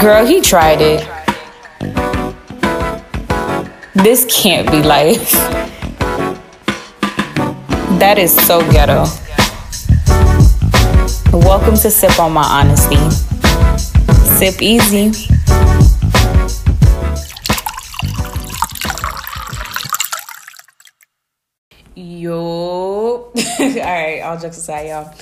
Girl, he tried it. This can't be life. That is so ghetto. Welcome to Sip on My Honesty. Sip easy. Yo. all right, all jokes aside, y'all.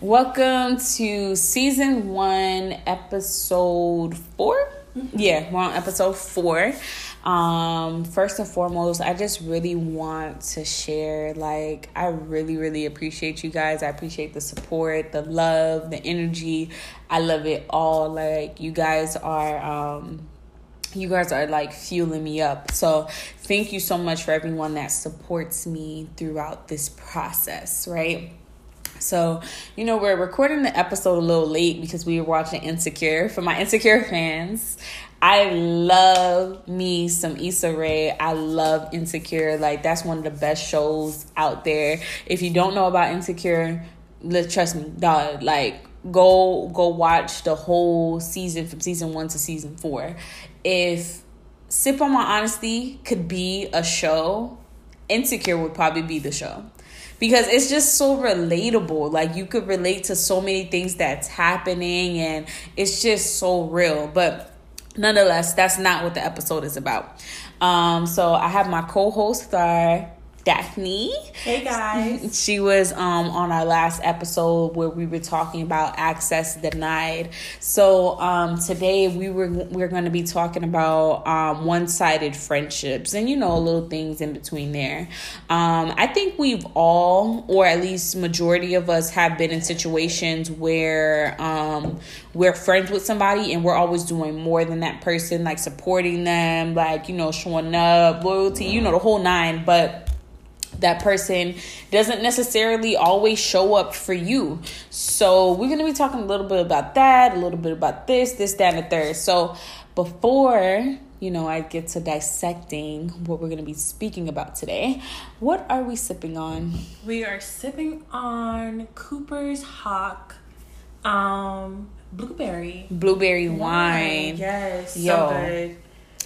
Welcome to season one, episode 4 Yeah, we're on episode four. Um, first and foremost, I just really want to share like I really, really appreciate you guys. I appreciate the support, the love, the energy. I love it all. Like you guys are um you guys are like fueling me up. So, thank you so much for everyone that supports me throughout this process, right? So, you know, we're recording the episode a little late because we were watching Insecure. For my Insecure fans, I love me some Issa Rae. I love Insecure. Like, that's one of the best shows out there. If you don't know about Insecure, let trust me, dog. Like, go go watch the whole season from season one to season four if Sip on My Honesty could be a show, Insecure would probably be the show. Because it's just so relatable. Like you could relate to so many things that's happening and it's just so real. But nonetheless, that's not what the episode is about. Um, so I have my co-host Star Daphne. Hey guys. She was um on our last episode where we were talking about access denied. So um today we were we're going to be talking about um one-sided friendships and you know little things in between there. Um I think we've all or at least majority of us have been in situations where um we're friends with somebody and we're always doing more than that person like supporting them like you know showing up loyalty you know the whole nine but that person doesn't necessarily always show up for you. So, we're going to be talking a little bit about that, a little bit about this, this, that, and the third. So, before you know, I get to dissecting what we're going to be speaking about today. What are we sipping on? We are sipping on Cooper's Hawk um blueberry blueberry wine. Yes, Yo. so good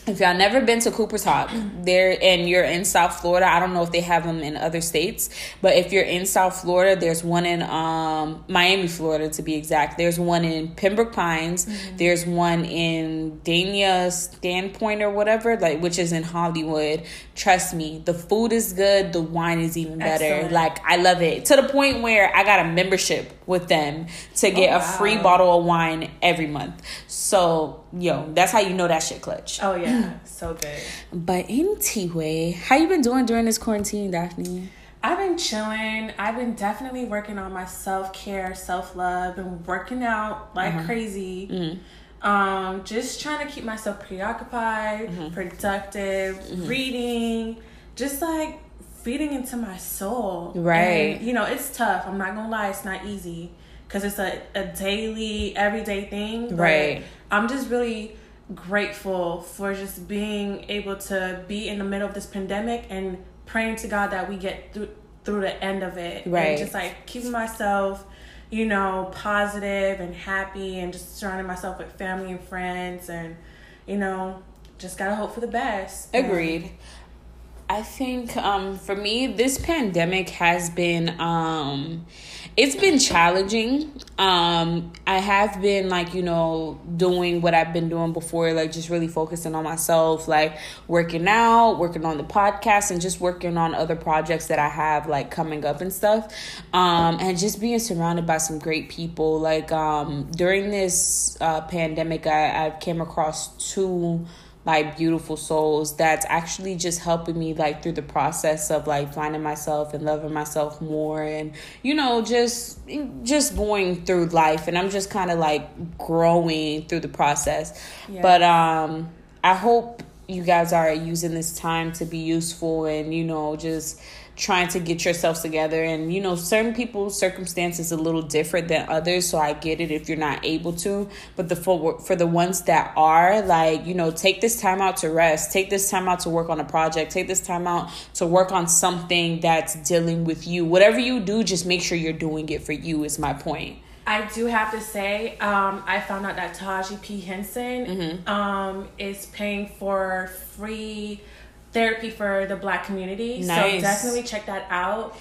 if y'all never been to Cooper's Hawk, there and you're in South Florida, I don't know if they have them in other states, but if you're in South Florida, there's one in um, Miami, Florida to be exact. There's one in Pembroke Pines. Mm-hmm. There's one in Dania Standpoint or whatever, like which is in Hollywood. Trust me, the food is good, the wine is even better. Excellent. Like I love it to the point where I got a membership with them to get oh, wow. a free bottle of wine every month. So yo, that's how you know that shit clutch. Oh yeah. so good. But anyway, how you been doing during this quarantine, Daphne? I've been chilling. I've been definitely working on my self care, self love, and working out like uh-huh. crazy. Mm-hmm. Um, just trying to keep myself preoccupied, mm-hmm. productive, mm-hmm. reading, just like feeding into my soul. Right. And, you know, it's tough. I'm not gonna lie, it's not easy because it's a, a daily, everyday thing. right. I'm just really grateful for just being able to be in the middle of this pandemic and praying to God that we get through through the end of it. Right. And just like keeping myself, you know, positive and happy and just surrounding myself with family and friends and, you know, just gotta hope for the best. Agreed. I think um, for me, this pandemic has been um, it's been challenging. Um, I have been like you know doing what I've been doing before, like just really focusing on myself, like working out, working on the podcast, and just working on other projects that I have like coming up and stuff. Um, and just being surrounded by some great people. Like um, during this uh, pandemic, I I came across two like beautiful souls that's actually just helping me like through the process of like finding myself and loving myself more and you know just just going through life and I'm just kind of like growing through the process yes. but um I hope you guys are using this time to be useful and you know just trying to get yourselves together and you know certain people's circumstances a little different than others so i get it if you're not able to but the for, for the ones that are like you know take this time out to rest take this time out to work on a project take this time out to work on something that's dealing with you whatever you do just make sure you're doing it for you is my point I do have to say, um, I found out that Taraji P. Henson Mm-hmm. um, is paying for free therapy for the black community. Nice. So definitely check that out.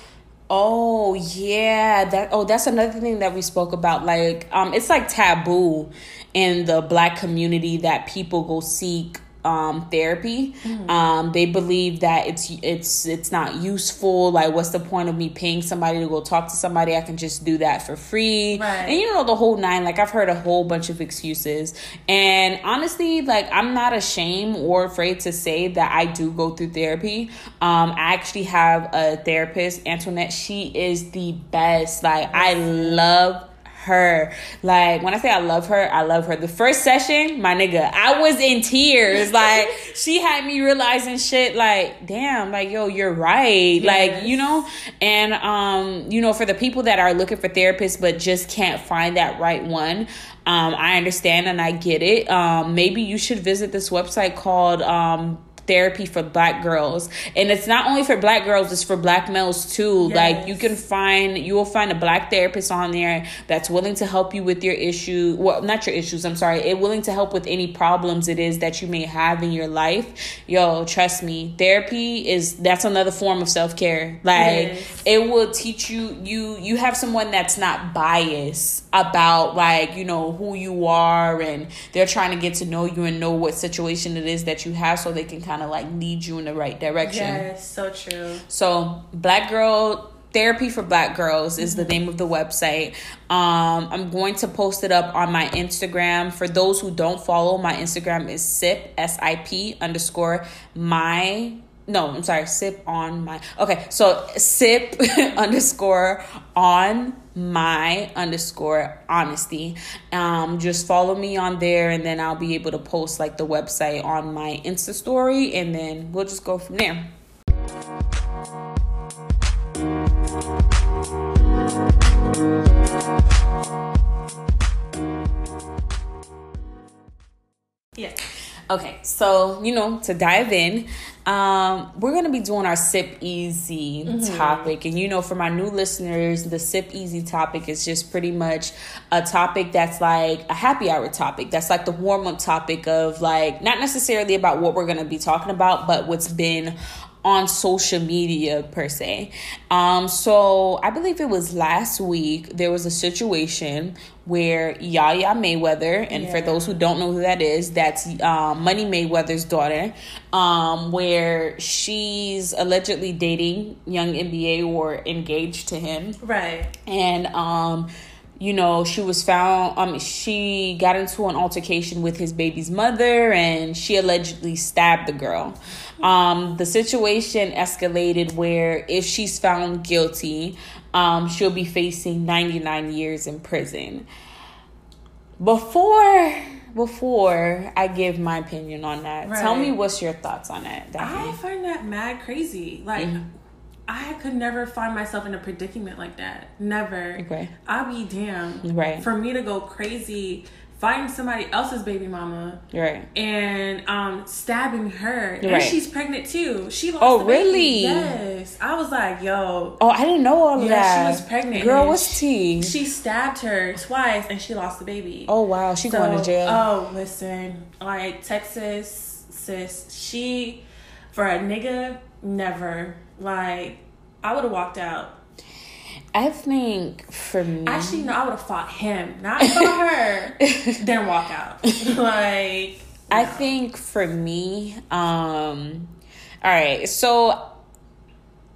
Oh yeah, that oh that's another thing that we spoke about. Like, um, it's like taboo in the black community that people go seek um therapy. Um, they believe that it's it's it's not useful. Like, what's the point of me paying somebody to go talk to somebody? I can just do that for free. Right. And you know the whole nine. Like, I've heard a whole bunch of excuses. And honestly, like, I'm not ashamed or afraid to say that I do go through therapy. Um, I actually have a therapist, Antoinette. She is the best. Like, I love her. Like when I say I love her, I love her. The first session, my nigga, I was in tears. Like she had me realizing shit like, damn, like yo, you're right. Like, you know, and um, you know, for the people that are looking for therapists but just can't find that right one, um, I understand and I get it. Um, maybe you should visit this website called um therapy for black girls. And it's not only for black girls it's for black males too. Like you can find you will find a black therapist on there that's willing to help you with your issue well not your issues i'm sorry it willing to help with any problems it is that you may have in your life. Yo trust me therapy is that's another form of self-care. Like Yes. it will teach you you you have someone that's not biased about like you know who you are and they're trying to get to know you and know what situation it is that you have so they can kind of like lead you in the right direction. Yes, so true. so black girl therapy for black girls is the name of the website. Um i'm going to post it up on my instagram. For those who don't follow my instagram is sip s-i-p underscore my no i'm sorry sip on my okay so sip underscore on my underscore honesty um just follow me on there and then i'll be able to post like the website on my insta story and then we'll just go from there Yeah. Okay, so you know, to dive in, um, we're gonna be doing our sip easy topic, and you know, for my new listeners, the sip easy topic is just pretty much a topic that's like a happy hour topic. That's like the warm up topic of like not necessarily about what we're gonna be talking about, but what's been on social media per se. Um, so I believe it was last week there was a situation where Yaya Mayweather, and for those who don't know who that is, that's um, Money Mayweather's daughter, um, where she's allegedly dating young NBA or engaged to him Right. and um you know she was found um she got into an altercation with his baby's mother and she allegedly stabbed the girl um the situation escalated where if she's found guilty um she'll be facing 99 years in prison before before i give my opinion on that tell me what's your thoughts on that Daphne? I find that mad crazy. Like, Mm-hmm. I could never find myself in a predicament like that. Never. Okay. I'll be damned. Right. For me to go crazy, finding somebody else's baby mama right and um stabbing her, and she's pregnant too. She lost Oh, the baby. really? Yes. I was like, yo. oh i didn't know all of Yeah, that she was pregnant. girl what's tea She stabbed her twice, and she lost the baby. Oh wow, she going to jail. Oh, listen, like Texas sis, she for a nigga never like I would have walked out. I think for me, Actually, no, I would have fought him, not fought her. then walk out. like I think for me, um, all right, so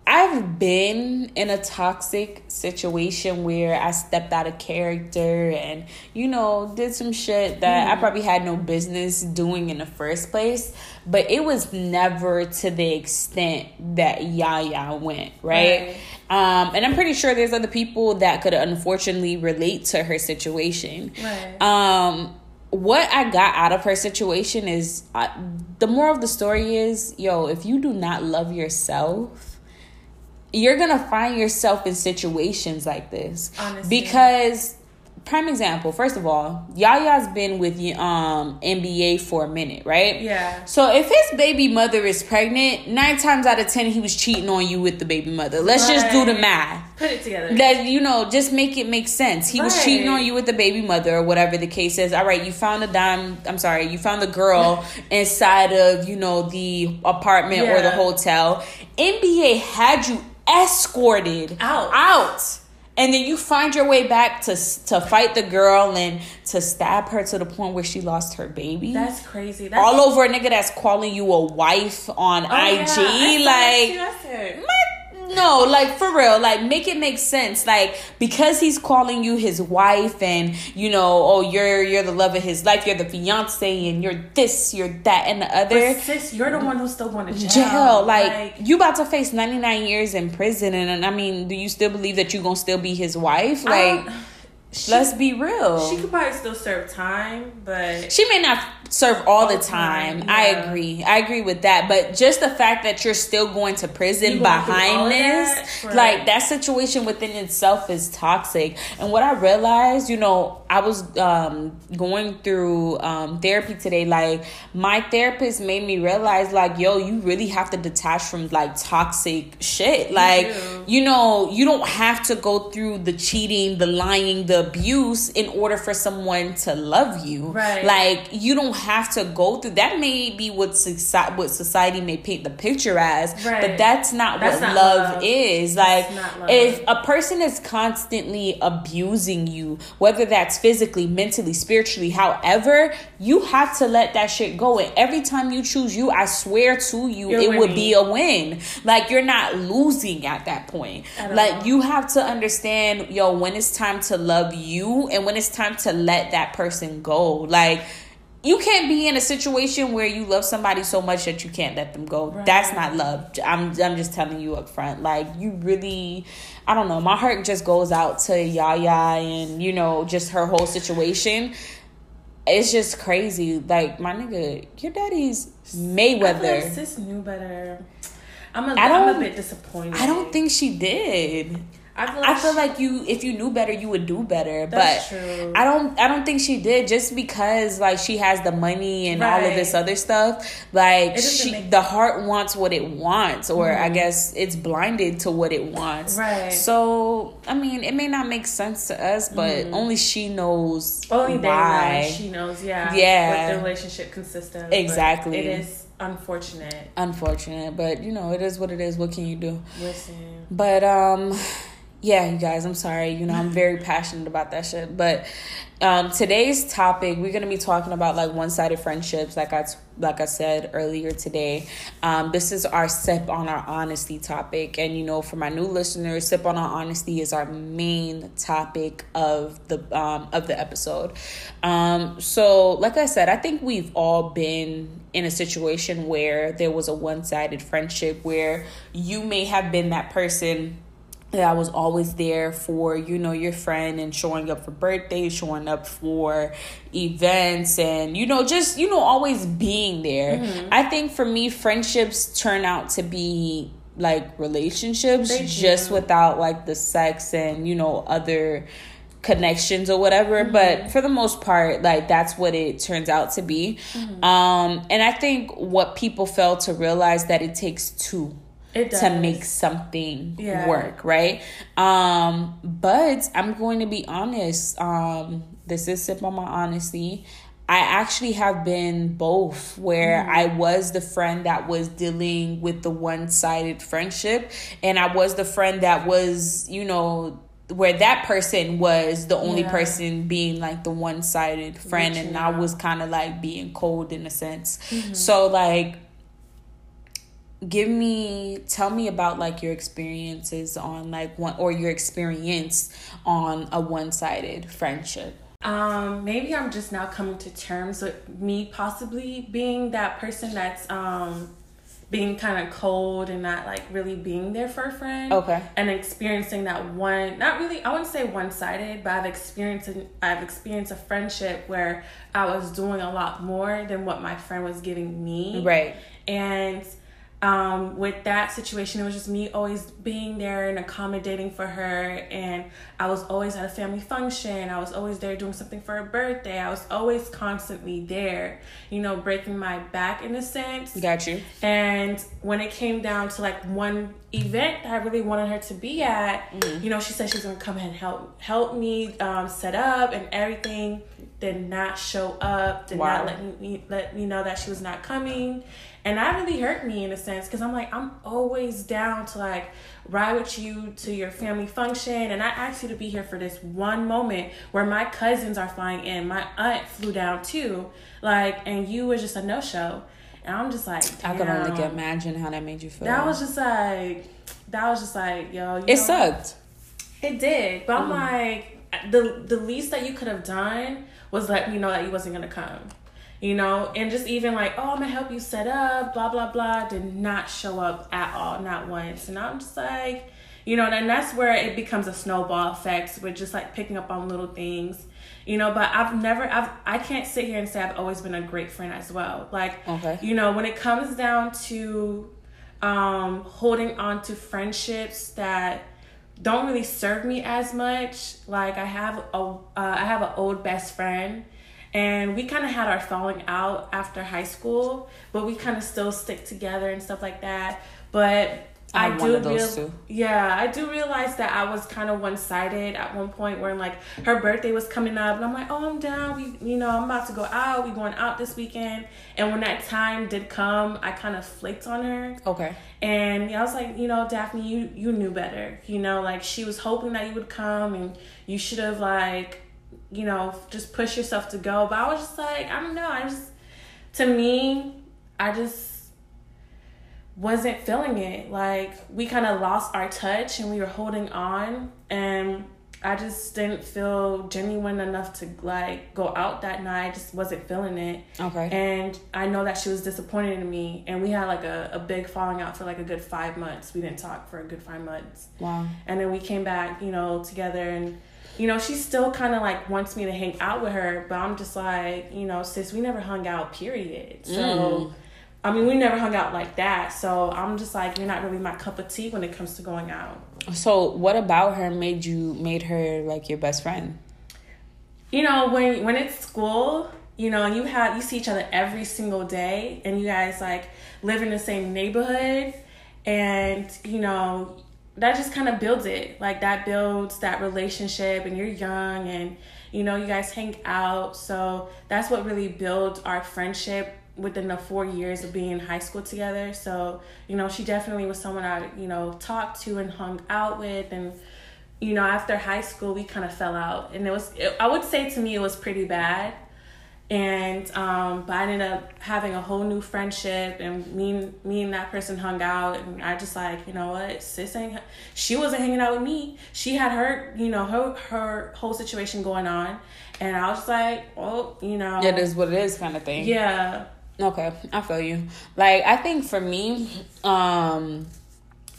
I've been in a toxic situation where I stepped out of character and, you know, did some shit that I probably had no business doing in the first place. But it was never to the extent that Yaya went, right? Um, and I'm pretty sure there's other people that could unfortunately relate to her situation. Right. Um, what I got out of her situation is uh, the moral of the story is yo, if you do not love yourself, you're gonna find yourself in situations like this. Honestly. Because, prime example, first of all, Yaya's been with um NBA for a minute, right? Yeah. So if his baby mother is pregnant, nine times out of ten he was cheating on you with the baby mother. Let's just do the math. Put it together. That you know, just make it make sense. He right. was cheating on you with the baby mother or whatever the case is. All right, you found a dime. I'm sorry, you found the girl inside of you know the apartment yeah. or the hotel. NBA had you escorted out. Out and then you find your way back to to fight the girl and to stab her to the point where she lost her baby. That's crazy. That's all over a nigga that's calling you a wife on oh, IG. Yeah. like, no, like for real, like make it make sense. Like because he's calling you his wife, and you know, oh, you're you're the love of his life, you're the fiance, and you're this, you're that, and the other. But sis, you're the one who's still going to jail. Jail, like, like you about to face ninety nine years in prison, and, and I mean, do you still believe that you're gonna still be his wife? Like. She, Let's be real. She could probably still serve time, but she may not serve all, the time. time. Yeah. I agree. I agree with that. But just the fact that you're still going to prison behind this, that? like that situation within itself is toxic. And what I realized, you know, I was um, going through um, therapy today. Like my therapist made me realize, like, yo, you really have to detach from like toxic shit. Like, you, you know, you don't have to go through the cheating, the lying, the abuse in order for someone to love you. Right. Like you don't have to go through that may be what society what society may paint the picture as right. but that's not that's what not love, love, is like if a person is constantly abusing you whether that's physically mentally spiritually however you have to let that shit go and every time you choose you i swear to you you're it winning. would be a win like you're not losing at that point like know. you have to understand yo when it's time to love you and when it's time to let that person go like you can't be in a situation where you love somebody so much that you can't let them go. Right. That's not love. I'm I'm just telling you up front. Like you really I don't know, my heart just goes out to Yaya and you know, just her whole situation. It's just crazy. Like my nigga, your daddy's Mayweather. I sis knew better. I'm a, I I'm a bit disappointed. I don't think she did. I feel, like, I feel she, like you if you knew better you would do better. but true. I don't I don't think she did just because like she has the money and right. all of this other stuff. Like she the heart wants what it wants or mm-hmm. I guess it's blinded to what it wants. Right. So I mean it may not make sense to us but mm-hmm. only she knows only why. she knows, yeah. Yeah. What the relationship consists of. Exactly. It is unfortunate. Unfortunate, but you know, it is what it is. What can you do? Listen. But um yeah, you guys, I'm sorry. You know, I'm very passionate about that shit. But um, today's topic, we're gonna be talking about like one-sided friendships, like I like I said earlier today. Um, this is our sip on our honesty topic, and you know, for my new listeners, sip on our honesty is our main topic of the um, of the episode. Um, so, like I said, I think we've all been in a situation where there was a one-sided friendship where you may have been that person I was always there for, you know, your friend and showing up for birthdays, showing up for events and, you know, just, you know, always being there. Mm-hmm. I think for me, friendships turn out to be like relationships just without like the sex and, you know, other connections or whatever mm-hmm. but for the most part like that's what it turns out to be mm-hmm. um and i think what people fail to realize that it takes two to make something yeah. work, right? Um, but I'm going to be honest. Um, this is sip on my honesty. I actually have been both, where mm. I was the friend that was dealing with the one sided friendship, and I was the friend that was, you know, where that person was the only yeah. person being like the one sided friend, and I was kind of like being cold in a sense. Mm-hmm. So, like, give me tell me about like your experiences on like one or your experience on a one-sided friendship um maybe i'm just now coming to terms with me possibly being that person that's um being kind of cold and not like really being there for a friend. Okay. And experiencing that one, not really, I wouldn't say one sided, but I've experienced, I've experienced a friendship where I was doing a lot more than what my friend was giving me. Right. And um, with that situation, it was just me always being there and accommodating for her. And I was always at a family function. I was always there doing something for her birthday. I was always constantly there, you know, breaking my back in a sense. Got you. And when it came down to like one event that I really wanted her to be at, mm-hmm. you know, she said she's gonna come and help help me um, set up and everything. Did not show up. Did wow. not let me let me know that she was not coming and that really hurt me in a sense because i'm like i'm always down to like ride with you to your family function. And i asked you to be here for this one moment where my cousins are flying in. My aunt flew down too. Like and you was just a no-show. And i'm just like Damn. i could only imagine how that made you feel. That was just like that was just like yo it sucked. It did. But mm. i'm like the the least that you could have done was let me know that you wasn't gonna come you know, and just even like, oh, I'm gonna help you set up, blah blah blah, did not show up at all, not once. And I'm just like, you know, and that's where it becomes a snowball effect with just like picking up on little things, you know. But I've never, I've, I can't sit here and say I've always been a great friend as well. Like, okay. you know, when it comes down to um, holding on to friendships that don't really serve me as much, like I have a, uh, I have an old best friend and we kind of had our falling out after high school but we kind of still stick together and stuff like that but I, I do real, yeah, I do realize that I was kind of one sided at one point where like her birthday was coming up and I'm like, oh, I'm down. We, you know, I'm about to go out. We going out this weekend. And when that time did come, I kind of flaked on her. Okay. And I was like, you know, Daphne, you you knew better. You know, like she was hoping that you would come and you should have like you know, just push yourself to go. But I was just like, I don't know. I just, to me, I just wasn't feeling it. Like, we kind of lost our touch and we were holding on. And I just didn't feel genuine enough to like go out that night. I just wasn't feeling it. Okay. And I know that she was disappointed in me. And we had like a, a big falling out for like a good five months. We didn't talk for a good five months. Wow. And then we came back, you know, together and you know, she still kind of like wants me to hang out with her, but I'm just like, you know, sis, we never hung out, period. So, mm. I mean, we never hung out like that. So I'm just like, you're not really my cup of tea when it comes to going out. So, what about her made you made her like your best friend? You know, when when it's school, you know, you have you see each other every single day, and you guys like live in the same neighborhood, and you know that just kind of builds it. Like that builds that relationship, and you're young, and you know you guys hang out. So that's what really built our friendship within the four years of being in high school together. So you know she definitely was someone I you know talked to and hung out with, and you know after high school we kind of fell out, and it was it, I would say to me it was pretty bad and um, but I ended up having a whole new friendship, and me, me and that person hung out, and I just like, you know what, sis ain't, she wasn't hanging out with me. She had her, you know, her her whole situation going on, and I was like, well, you know, it is what it is, kind of thing. Yeah. Okay, I feel you. Like I think for me, um,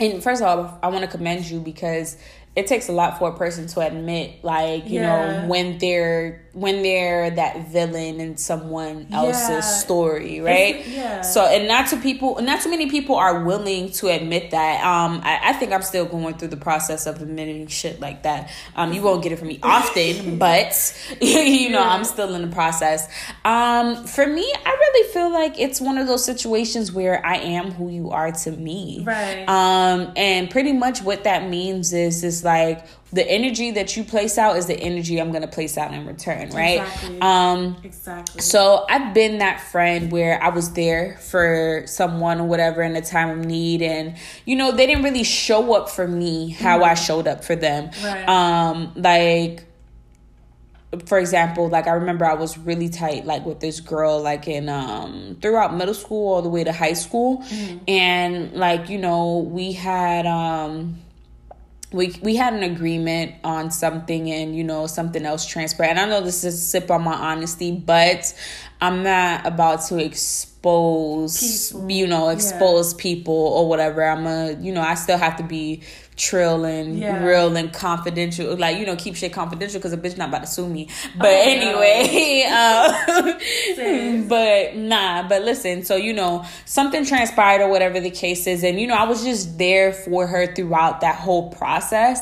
and first of all, I want to commend you because it takes a lot for a person to admit like you yeah. know when they're when they're that villain in someone else's yeah. story right? it's, yeah. So and not too people not too many people are willing to admit that. Um I, I think i'm still going through the process of admitting shit like that. Um you won't get it from me often but you know yeah. i'm still in the process. Um for me i really feel like it's one of those situations where i am who you are to me. Right. Um and pretty much what that means is is like the energy that you place out is the energy I'm gonna place out in return, right? Exactly. Um exactly. So I've been that friend where I was there for someone or whatever in a time of need and you know, they didn't really show up for me how mm-hmm. I showed up for them. Right. Um like for example, like I remember I was really tight like with this girl like in um throughout middle school all the way to high school mm-hmm. and like you know we had um we we had an agreement on something and you know something else transpired. And I know this is a sip on my honesty, but I'm not about to expose people. you know expose yeah. people or whatever. I'm a you know I still have to be trill and Yeah. real and confidential. Like, you know, keep shit confidential because a bitch not about to sue me. But Oh, anyway, um, but nah, but listen, so, you know, something transpired or whatever the case is. And, you know, I was just there for her throughout that whole process.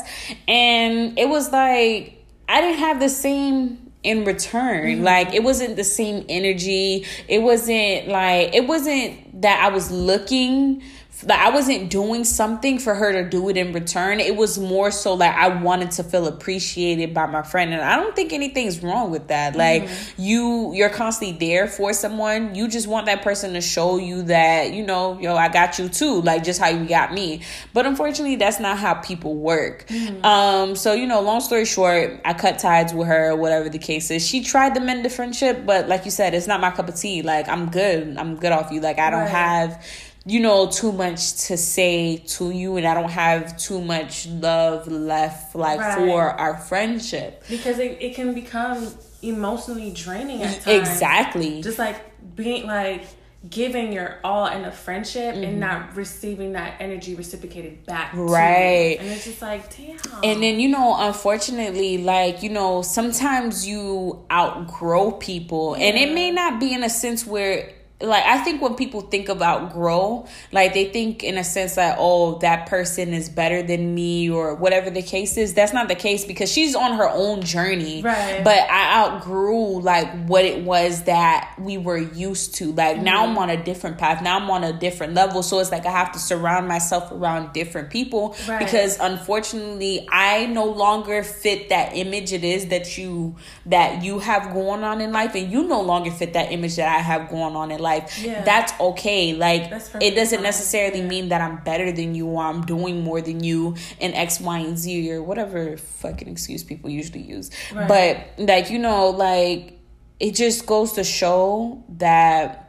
And it was like, I didn't have the same in return. Like it wasn't the same energy. It wasn't like it wasn't that I was looking like I wasn't doing something for her to do it in return. It was more so like I wanted to feel appreciated by my friend and I don't think anything's wrong with that. Like you you're constantly there for someone. You just want that person to show you that, you know, yo, I got you too, like just how you got me. But unfortunately, that's not how people work. Um so you know, long story short, I cut ties with her, whatever the case is. She tried to mend the friendship, but like you said, it's not my cup of tea. Like I'm good. I'm good off you. Like I don't Right. have you know too much to say to you and i don't have too much love left like Right. for our friendship because it, it can become emotionally draining at times. exactly Just like being like giving your all in a friendship Mm-hmm. and not receiving that energy reciprocated back. Right. And it's just like, damn. and then you know unfortunately like you know sometimes you outgrow people and it may not be in a sense where like I think when people think about grow, like they think in a sense that oh that person is better than me or whatever the case is. That's not the case because she's on her own journey. Right. But I outgrew like what it was that we were used to. Like now I'm mm-hmm. on a different path. Now I'm on a different level. So it's like I have to surround myself around different people Right. because unfortunately I no longer fit that image it is that you that you have going on in life and you no longer fit that image that I have going on in life. Yeah. That's okay. Like That's it doesn't necessarily Yeah. mean that I'm better than you or I'm doing more than you in X, Y, and Z or whatever fucking excuse people usually use. Right. But like, you know, like it just goes to show that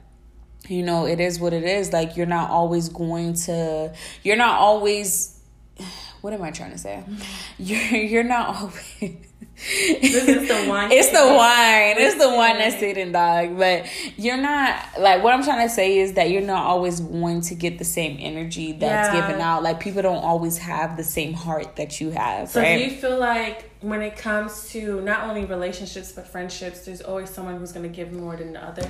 you know it is what it is like you're not always going to you're not always what am i trying to say mm-hmm. you're you're not always This is the wine. it's the wine it's the wine that's sitting dog but you're not like what i'm trying to say is that you're not always going to get the same energy that's Yeah. given out like people don't always have the same heart that you have So right do you feel like when it comes to not only relationships but friendships, there's always someone who's gonna give more than the other?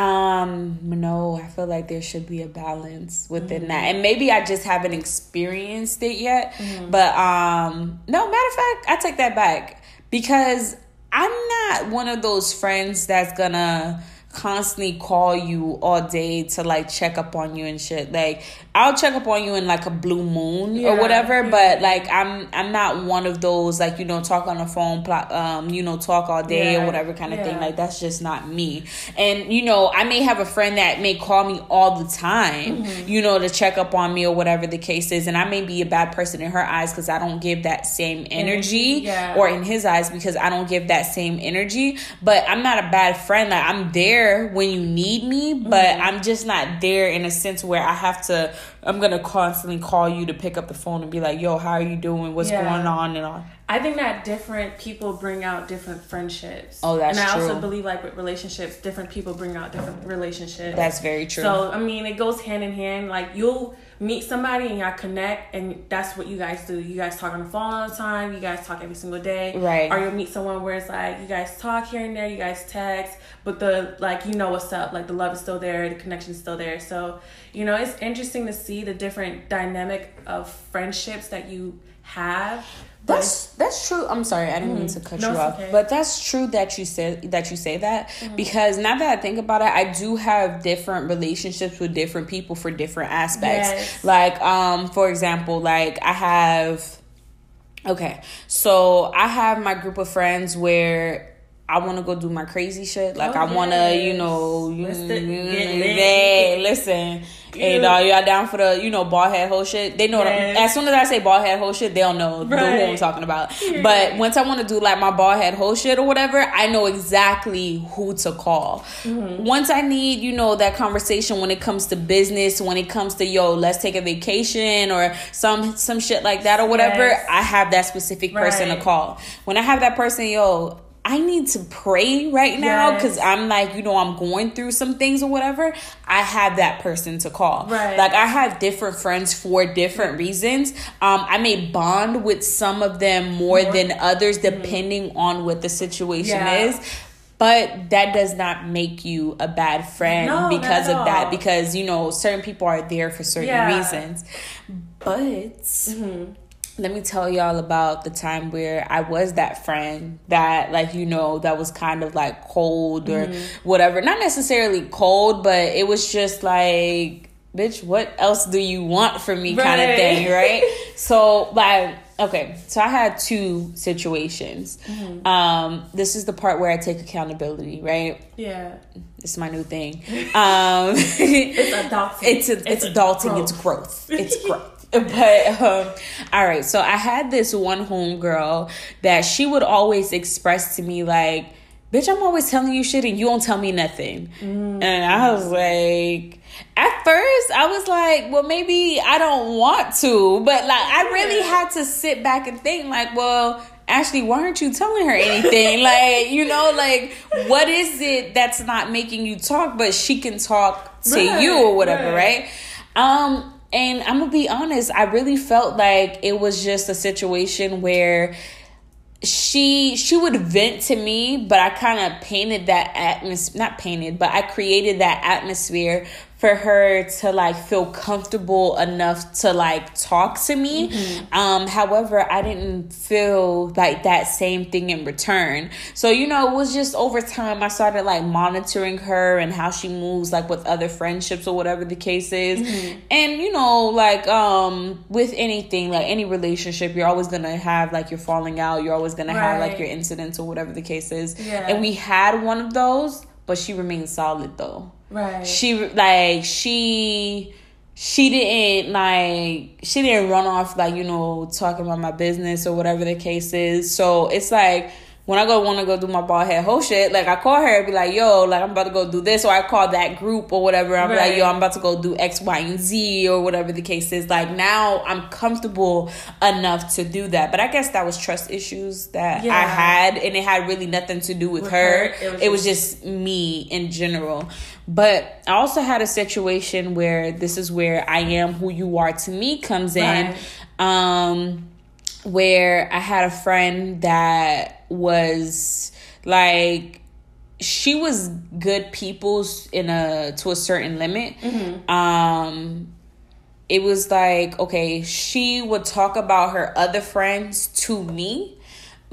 Um, no, I feel like there should be a balance within that. And maybe I just haven't experienced it yet. But um no, matter of fact, I take that back because I'm not one of those friends that's gonna constantly call you all day to like check up on you and shit. Like I'll check up on you in like a blue moon Yeah, or whatever, but like I'm I'm not one of those like you know talk on the phone, pl- um you know talk all day Yeah, or whatever kind of thing. Like that's just not me. And you know, I may have a friend that may call me all the time, Mm-hmm. you know, to check up on me or whatever the case is, and I may be a bad person in her eyes because I don't give that same energy, yeah. or in his eyes because I don't give that same energy. But I'm not a bad friend. Like I'm there when you need me, but Mm-hmm. I'm just not there in a sense where I have to. I'm gonna constantly call you to pick up the phone and be like, "Yo, how are you doing? What's Yeah. going on?" and all. I think that different people bring out different friendships. Oh, that's true. And I also believe like with relationships, different people bring out different relationships. That's very true. So I mean, it goes hand in hand. Like you'll meet somebody and y'all connect, and that's what you guys do. You guys talk on the phone all the time. You guys talk every single day. Right. Or you'll meet someone where it's like you guys talk here and there. You guys text, but the like you know what's up. Like the love is still there. The connection's still there. So you know it's interesting to see the different dynamic of friendships that you have. That's that's true. I'm sorry, I didn't mean to cut Mm-hmm. No, you off, okay. Mm-hmm. but that's true that you said that you say that because now that I think about it, I do have different relationships with different people for different aspects. Yes. Like, um, for example, like I have. Okay, so I have my group of friends where I want to go do my crazy shit. Like Oh, I want to, you yes. know, you, Let's get lit. hey, listen, hey, You- dog, y'all down for the, you know, bald head whole shit? They know. Yes. as soon as I say bald head whole shit, they'll know the who I'm talking about. But once I want to do like my bald head whole shit or whatever, I know exactly who to call. Mm-hmm. Once I need, you know, that conversation when it comes to business, when it comes to yo, let's take a vacation or some some shit like that or whatever, Yes. I have that specific person to call. When I have that person, yo. I need to pray right now Yes. because I'm like, you know, I'm going through some things or whatever, I have that person to call. Right. Like I have different friends for different reasons. Um, I may bond with some of them more, More. than others depending on what the situation Yeah. is. But that does not make you a bad friend No, because of that. Because you know certain people are there for certain Yeah. reasons. But Mm-hmm. Let me tell y'all about the time where I was that friend that, like, you know, that was kind of like cold or Mm-hmm. whatever. Not necessarily cold, but it was just like, bitch, what else do you want from me kind of thing, right? so, like, okay, so I had two situations. Mm-hmm. Um, this is the part where I take accountability, right? Yeah. It's my new thing. Um, It's adulting. it's a, it's, adulting. growth. It's growth. It's growth. But um, all right, so I had this one homegirl that she would always express to me like, "Bitch, I'm always telling you shit and you don't tell me nothing." And I was like, at first I was like, "Well, maybe I don't want to," but like I really had to sit back and think like, "Well." Ashley, why aren't you telling her anything? like, you know, like, what is it that's not making you talk, but she can talk to Right, you or whatever, right. right? Um, and I'm gonna be honest, I really felt like it was just a situation where she she would vent to me, but I kind of painted that atmosphere not painted, but I created that atmosphere for her to like feel comfortable enough to like talk to me. Um, however, I didn't feel like that same thing in return. So, you know, it was just over time I started like monitoring her and how she moves like with other friendships or whatever the case is. And, you know, like um with anything, like any relationship, you're always gonna have like you're falling out, you're always gonna have like your incidents or whatever the case is. Yeah. And we had one of those, but she remained solid though Right. she like she she didn't like she didn't run off like you know talking about my business or whatever the case is so it's like when I go want to go do my bald head whole shit, like I call her and be like, yo, like I'm about to go do this, or I call that group or whatever. I'm like, yo, I'm about to go do X, Y, and Z or whatever the case is. Like now I'm comfortable enough to do that. But I guess that was trust issues that I had, and it had really nothing to do with, With her. her, it was It was just me in general. But I also had a situation where this is where I am who you are to me comes in. Right. Um where I had a friend that was like she was good people's in a to a certain limit. Um it was like okay, she would talk about her other friends to me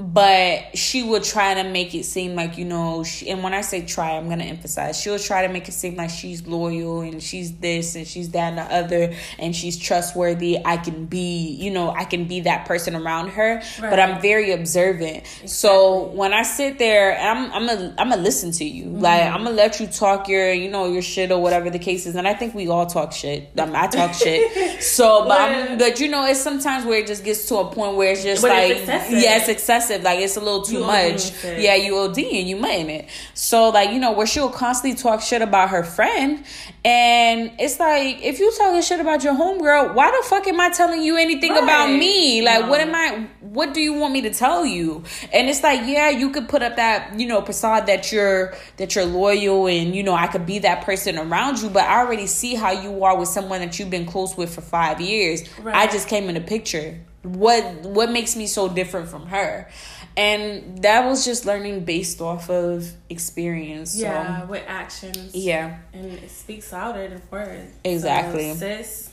but she will try to make it seem like you know she, and when i say try i'm gonna emphasize she'll try to make it seem like she's loyal and she's this and she's that and the other and she's trustworthy. I can be you know i can be that person around her but i'm very observant. So when i sit there i'm i'm gonna i'm gonna listen to you. Mm-hmm. Like i'm gonna let you talk your you know your shit or whatever the case is and i think we all talk shit. I, mean, I talk shit. So but, But- but you know it's sometimes where it just gets to a point where it's just But like it's excessive. yeah it's excessive like it's a little too You much. yeah you OD and you mutton it. So like you know where she'll constantly talk shit about her friend and it's like if you talking shit about your homegirl why the fuck am I telling you anything about me? Like what am I what do you want me to tell you? And it's like yeah you could put up that you know facade that you're that you're loyal and you know I could be that person around you but I already see how you are with someone that you've been close with for five years. I just came in the picture what what makes me so different from her and that was just learning based off of experience so yeah, with actions. yeah and it speaks louder than words. Exactly. So, sis,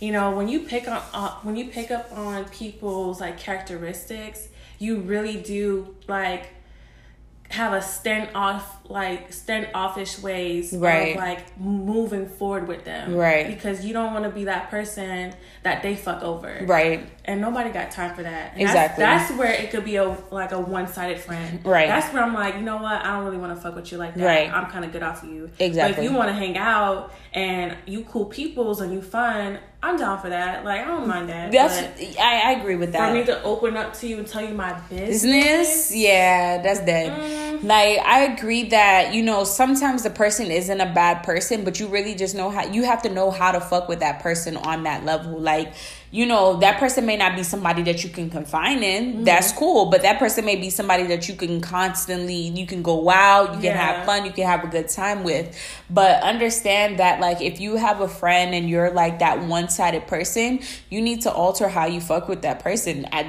you know when you pick on uh, when you pick up on people's like characteristics, you really do like have a stand off like standoffish ways Right. of like moving forward with them Right. because you don't want to be that person that they fuck over right and nobody got time for that. And Exactly. That's, that's where it could be a like a one sided friend. Right. That's where I'm like, you know what? I don't really want to fuck with you like that. Right. I'm kind of good off of you. Exactly. But if you want to hang out and you cool peoples and you fun, I'm down for that. Like I don't mind that. that's I, I agree with that. for me to open up to you and tell you my business. business yeah that's dead Mm. like i agree that you know sometimes the person isn't a bad person but you really just know how you have to know how to fuck with that person on that level like you know, that person may not be somebody that you can confine in. Mm-hmm. That's cool. But that person may be somebody that you can constantly, you can go out, you can have fun, you can have a good time with. But understand that, like, if you have a friend and you're like that one sided person, you need to alter how you fuck with that person. At,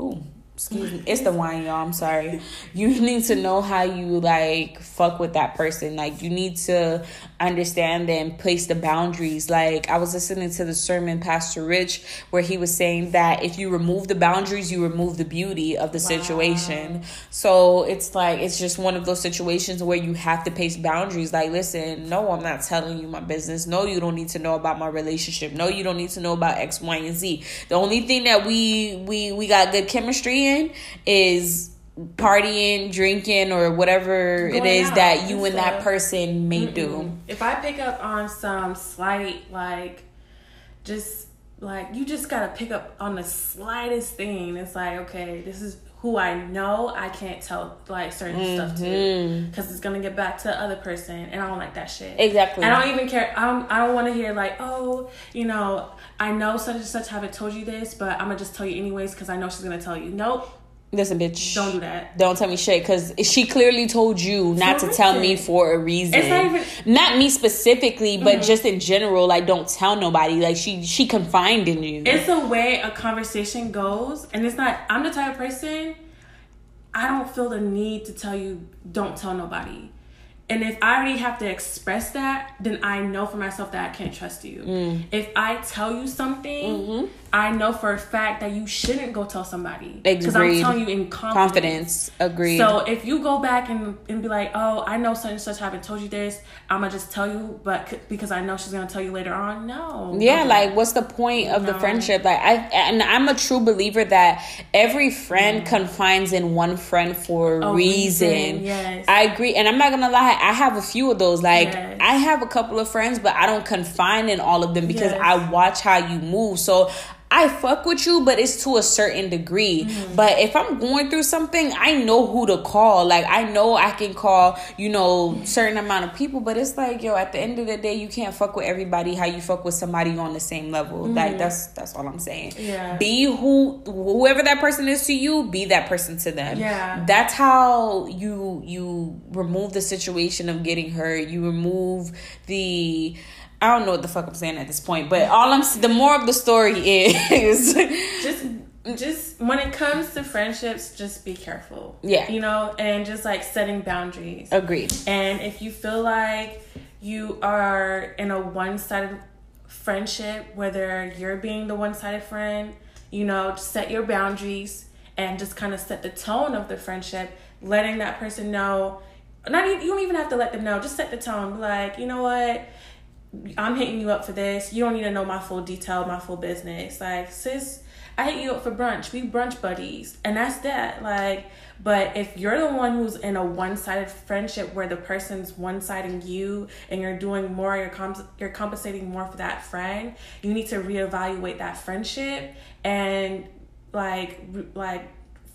ooh, excuse me it's the wine y'all i'm sorry you need to know how you like fuck with that person like you need to understand and place the boundaries. Like i was listening to the sermon pastor rich where he was saying that if you remove the boundaries you remove the beauty of the wow. situation so it's like it's just one of those situations where you have to place boundaries. Like listen no i'm not telling you my business. No you don't need to know about my relationship. No you don't need to know about x y and z. The only thing that we we we got good chemistry in is partying, drinking, or whatever Going it is that you and stuff. that person may Mm-mm. do. If I pick up on some slight, like, just like you just gotta pick up on the slightest thing. It's like, okay, this is who I know. I can't tell like certain mm-hmm. stuff to because it's gonna get back to the other person, and I don't like that shit. Exactly. I don't even care. I don't. I don't want to hear like, oh, you know, I know such and such haven't told you this, but I'm gonna just tell you anyways because I know she's gonna tell you. Nope. Listen, bitch. Don't do that. Don't tell me shit because she clearly told you not to tell me for a reason. It's not even not me specifically, but mm-hmm. just in general. Like, don't tell nobody. Like, she she confined in you. It's the way a conversation goes, and it's not. I'm the type of person. I don't feel the need to tell you. Don't tell nobody. And if I already have to express that, then I know for myself that I can't trust you. Mm. If I tell you something, mm-hmm. I know for a fact that you shouldn't go tell somebody. Because I'm telling you in confidence. confidence. Agreed. So if you go back and, and be like, oh, I know such and such haven't told you this, I'm going to just tell you, but because I know she's going to tell you later on, no. Yeah, like what's the point of no. the friendship? Like, I, and I'm a true believer that every friend yeah. confines in one friend for a reason. reason. Yes. I agree. And I'm not going to lie, I have a few of those. Like yes. I have a couple of friends, but I don't confine in all of them because yes. I watch how you move. So I fuck with you, but it's to a certain degree. Mm-hmm. But if I'm going through something, I know who to call. Like I know I can call, you know, certain amount of people. But it's like, yo, at the end of the day, you can't fuck with everybody how you fuck with somebody on the same level. Mm-hmm. Like that's that's all I'm saying. Yeah. Be who whoever that person is to you, be that person to them. Yeah. That's how you you remove the situation of getting hurt. You remove the I don't know what the fuck I'm saying at this point, but all I'm the more of the story is just just when it comes to friendships, just be careful. Yeah. You know, and just like setting boundaries. Agreed. And if you feel like you are in a one-sided friendship, whether you're being the one-sided friend, you know, set your boundaries and just kind of set the tone of the friendship, letting that person know not even you don't even have to let them know, just set the tone. Like, you know what? I'm hitting you up for this. You don't need to know my full detail, my full business. Like, sis, I hit you up for brunch. We brunch buddies. And that's that. Like, but if you're the one who's in a one-sided friendship where the person's one-siding you and you're doing more, you're comp- you're compensating more for that friend, you need to reevaluate that friendship and like like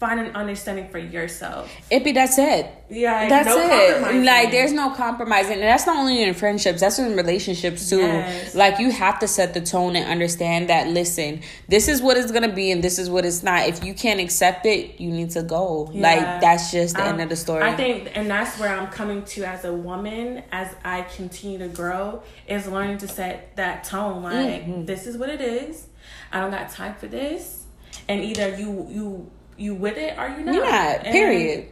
find an understanding for yourself. It be that's it. Yeah, that's no it. Like there's no compromising, and that's not only in friendships. That's in relationships too. Yes. Like you have to set the tone and understand that. Listen, this is what it's gonna be, and this is what it's not. If you can't accept it, you need to go. Yeah. Like that's just the um, end of the story. I think, and that's where I'm coming to as a woman as I continue to grow is learning to set that tone. Like mm-hmm. this is what it is. I don't got time for this, and either you you you with it or you not. You're not. Period.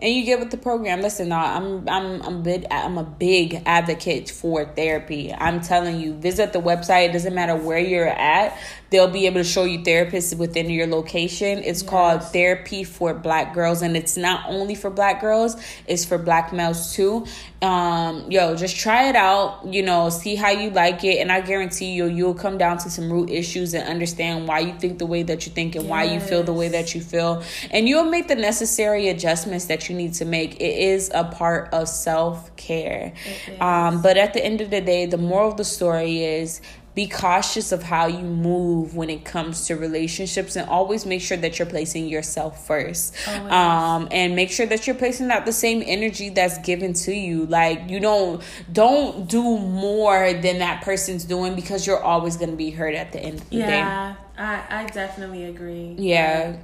And you get with the program. Listen, I'm I'm I'm big I'm a big advocate for therapy. I'm telling you, visit the website. It doesn't matter where you're at they'll be able to show you therapists within your location. It's yes. called Therapy for Black Girls, and it's not only for black girls, it's for black males too. Um, yo, just try it out, you know, see how you like it, and I guarantee you, you'll come down to some root issues and understand why you think the way that you think and yes. why you feel the way that you feel, and you'll make the necessary adjustments that you need to make. It is a part of self care. Um, but at the end of the day, the moral of the story is be cautious of how you move when it comes to relationships and always make sure that you're placing yourself first. Um and make sure that you're placing out the same energy that's given to you. Like you don't don't do more than that person's doing because you're always going to be hurt at the end of the yeah, day. Yeah, I, I definitely agree. yeah. Like,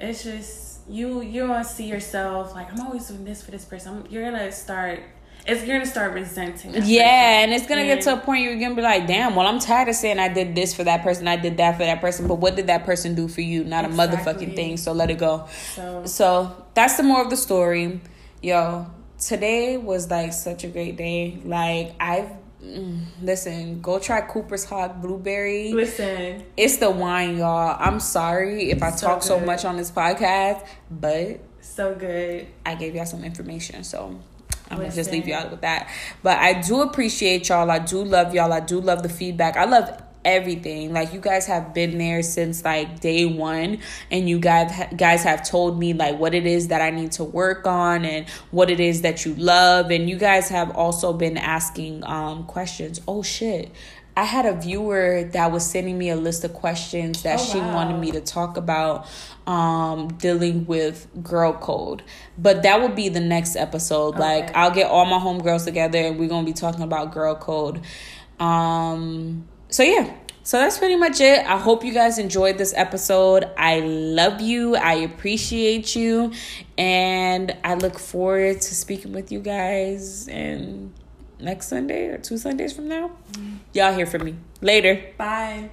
it's just you you don't see yourself like I'm always doing this for this person. I'm, you're gonna start it's gonna start resenting. Yeah, person. and it's gonna get to a point you're gonna be like, damn, well, I'm tired of saying I did this for that person, I did that for that person, but what did that person do for you? Not a motherfucking thing, so let it go. So So that's the more of the story. Yo, today was like such a great day. Like, I've, mm, listen, go try Cooper's Hawk Blueberry. listen, It's the wine, y'all. I'm sorry if I So talk so much on this podcast, but so good. I gave y'all some information, so I'm gonna just leave y'all with that. But I do appreciate y'all. I do love y'all. I do love the feedback. I love everything. Like you guys have been there since like day one, and you guys guys have told me like what it is that I need to work on and what it is that you love, and you guys have also been asking um questions. Oh shit. I had a viewer that was sending me a list of questions that Oh, she wow. wanted me to talk about um dealing with girl code. But that will be the next episode. Like i'll get all my homegirls together and we're gonna be talking about girl code. Um so yeah. So that's pretty much it. I hope you guys enjoyed this episode. I love you. I appreciate you. And i look forward to speaking with you guys and next sunday or two sundays from now? Y'all hear from me. Later. Bye.